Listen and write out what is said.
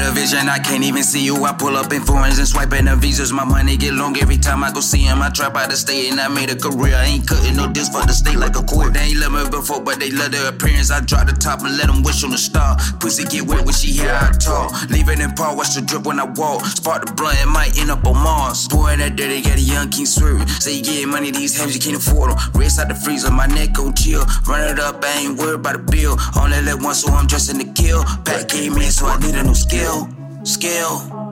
A vision, I can't even see you. I pull up in foreigns and swiping the visas. My money get long every time I go see him. I trap out the state and I made a career. I ain't cutting no deals for the state like a court. They ain't love me before, but they love the appearance. I drop the top and let them wish on the star. Pussy get wet when she hear I talk. Leave it in part, watch the drip when I walk. Spark the blunt, it might end up on Mars. Boy, that dirty got a young king swerving. Say you getting money, these hems you can't afford them. Race out the freezer, my neck gon' chill. Run it up, I ain't worried about the bill. Only let one, so I'm dressing to kill. Pack came in, so I need a new skill. Skill.